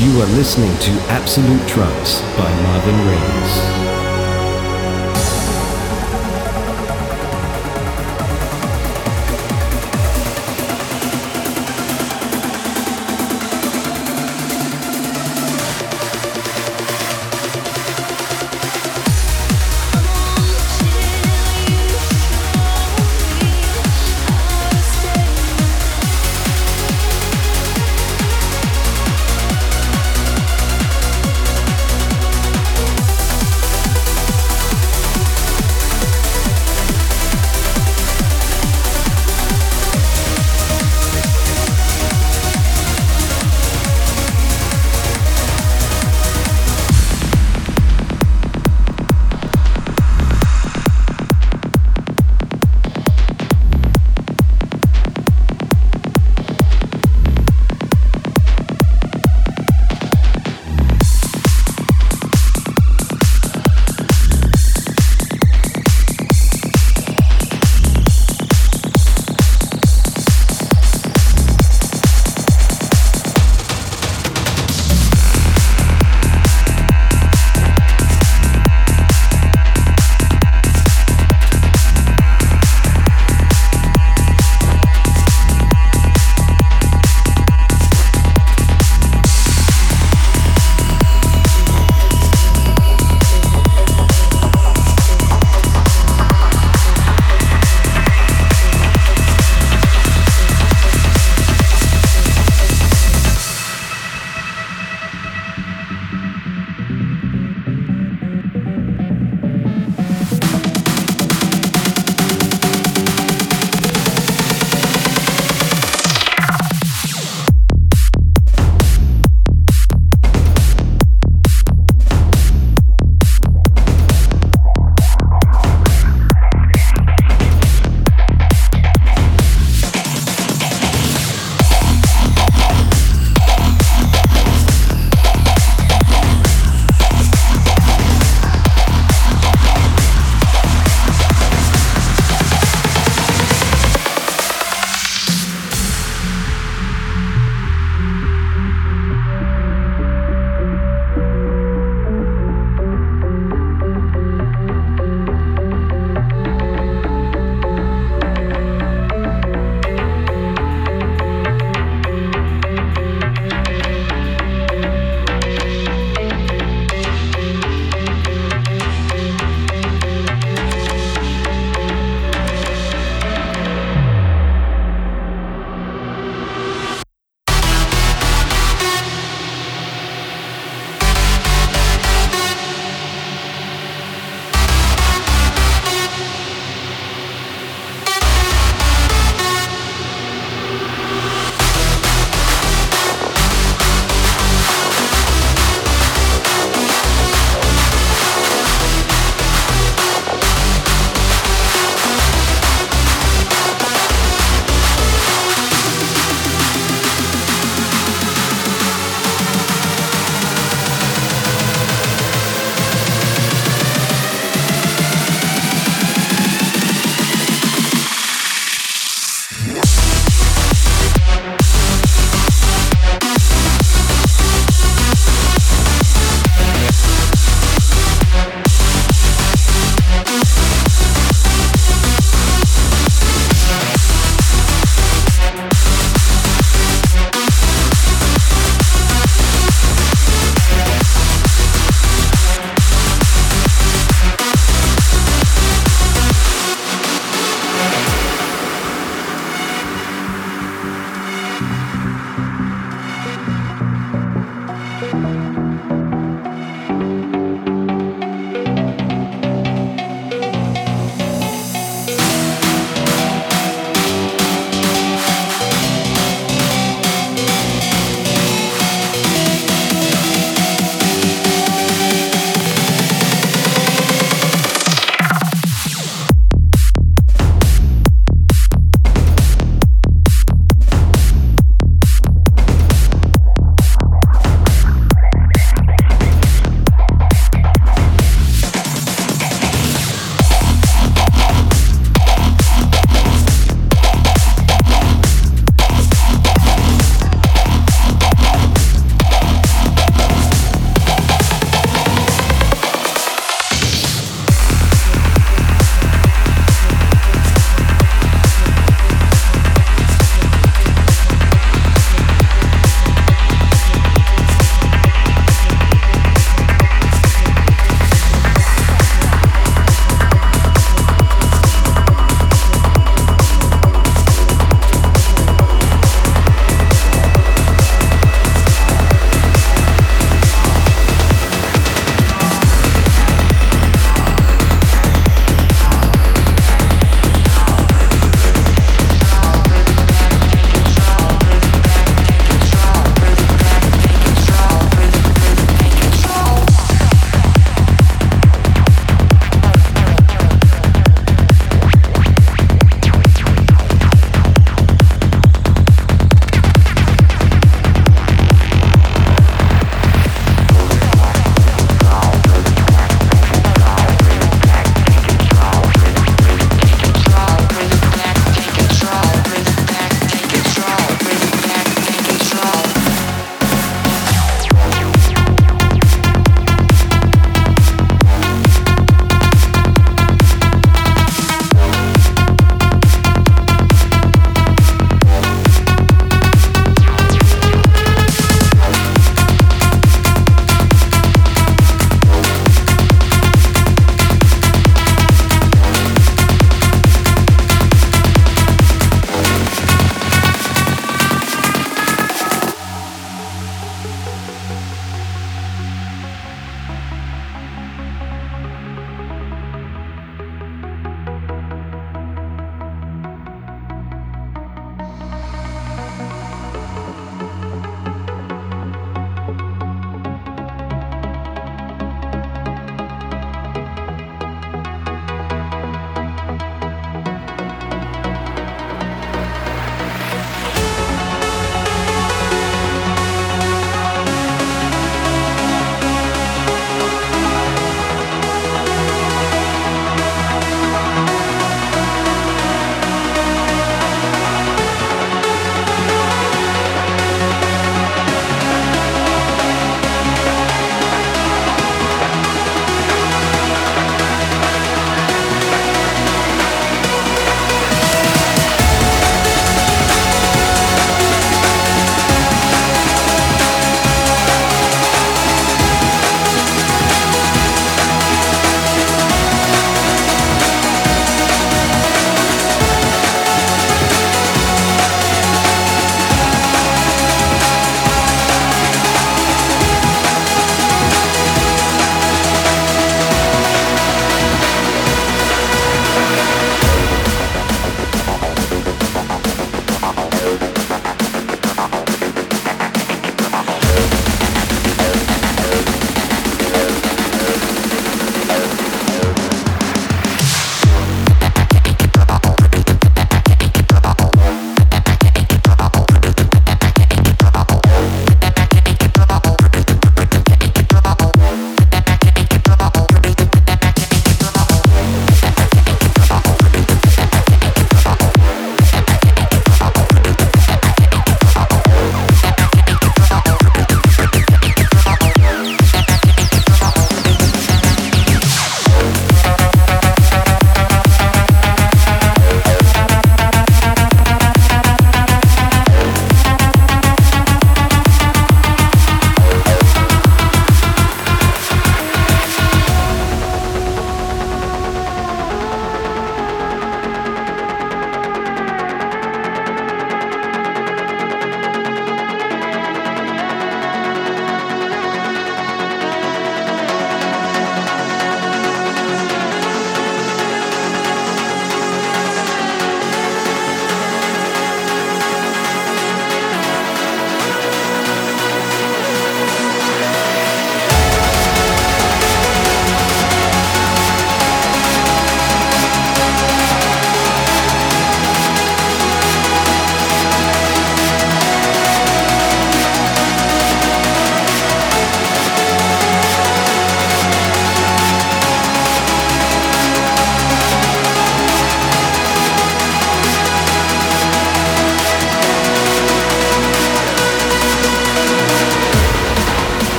You are listening to Absolute Trance by Marvin Reeves.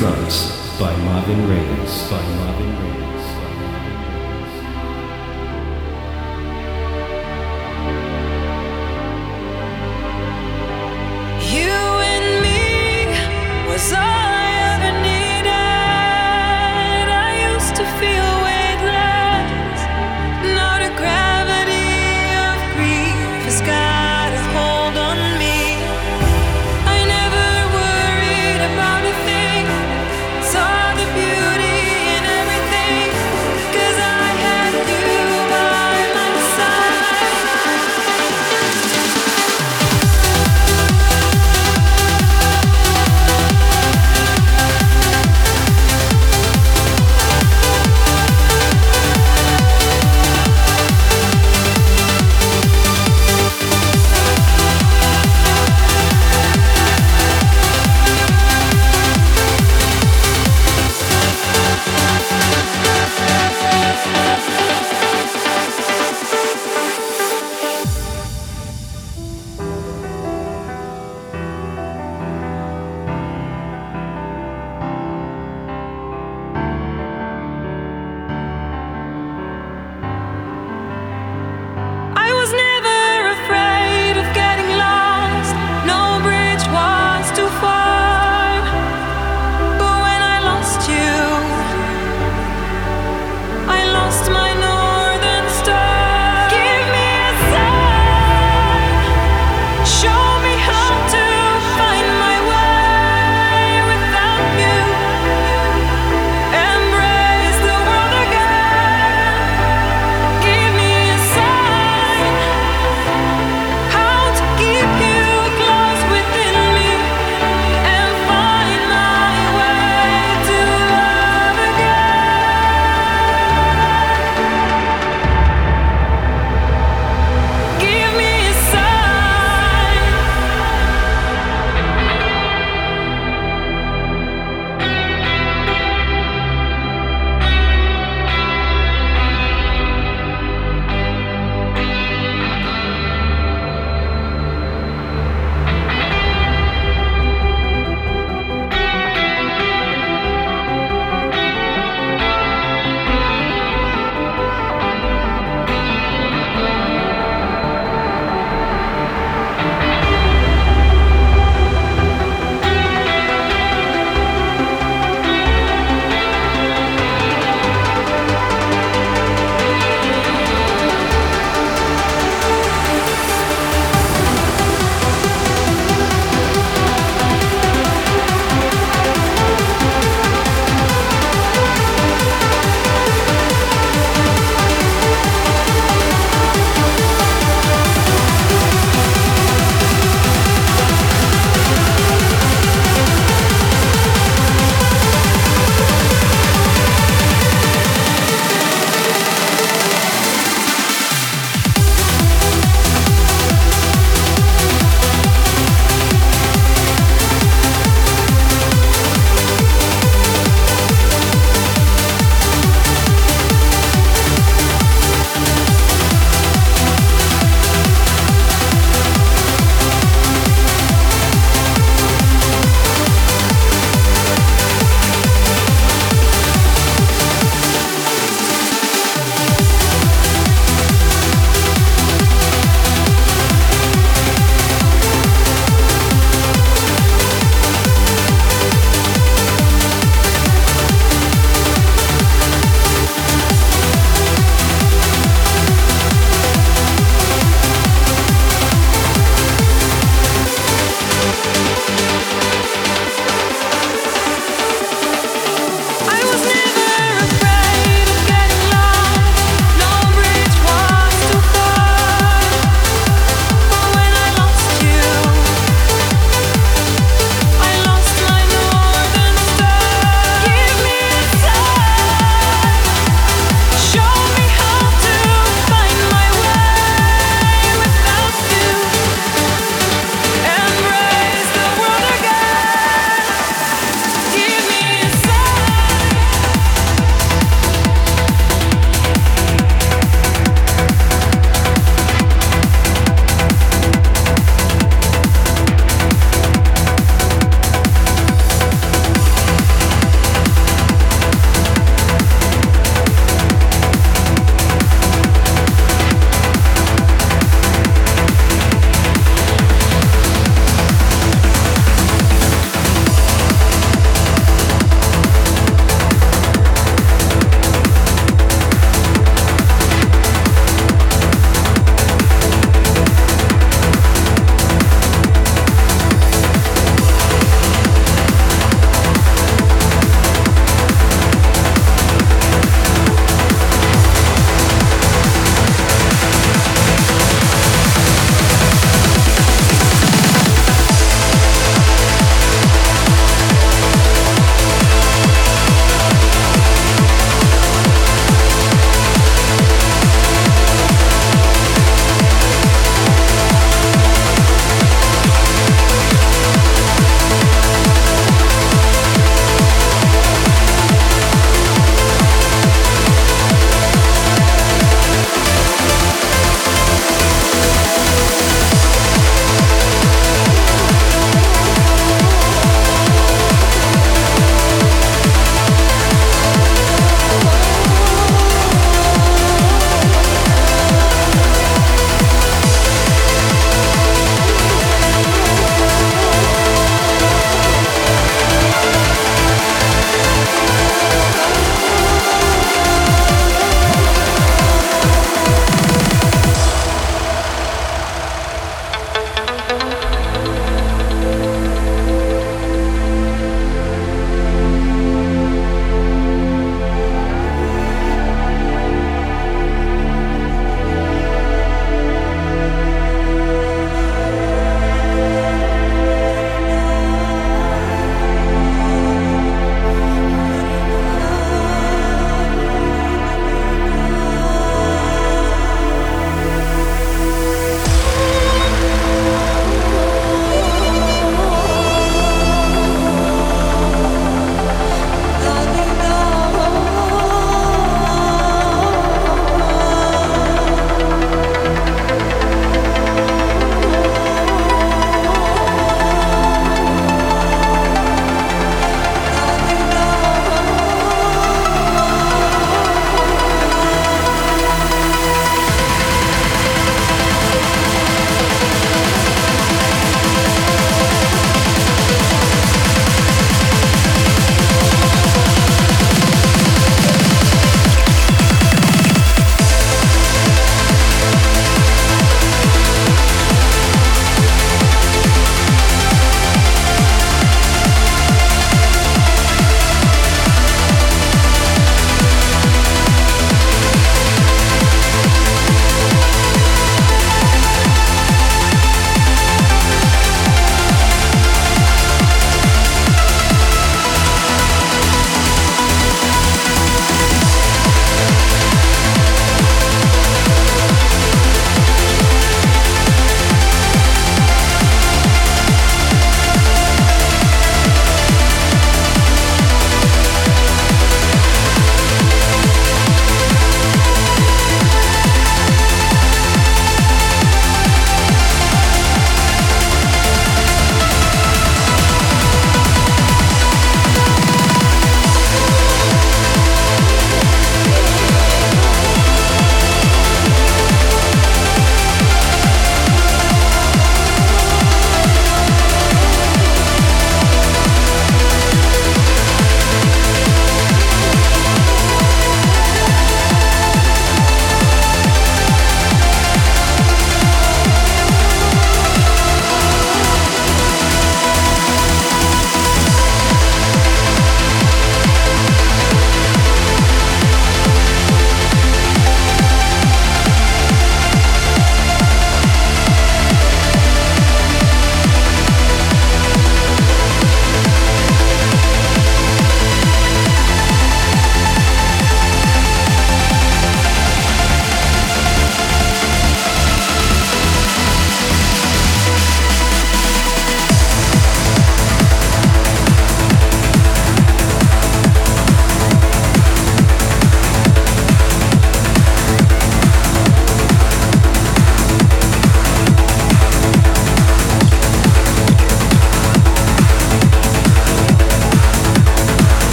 Trance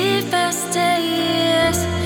the best days.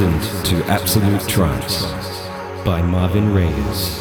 Listened to Absolute Trance by Marvin Reyes.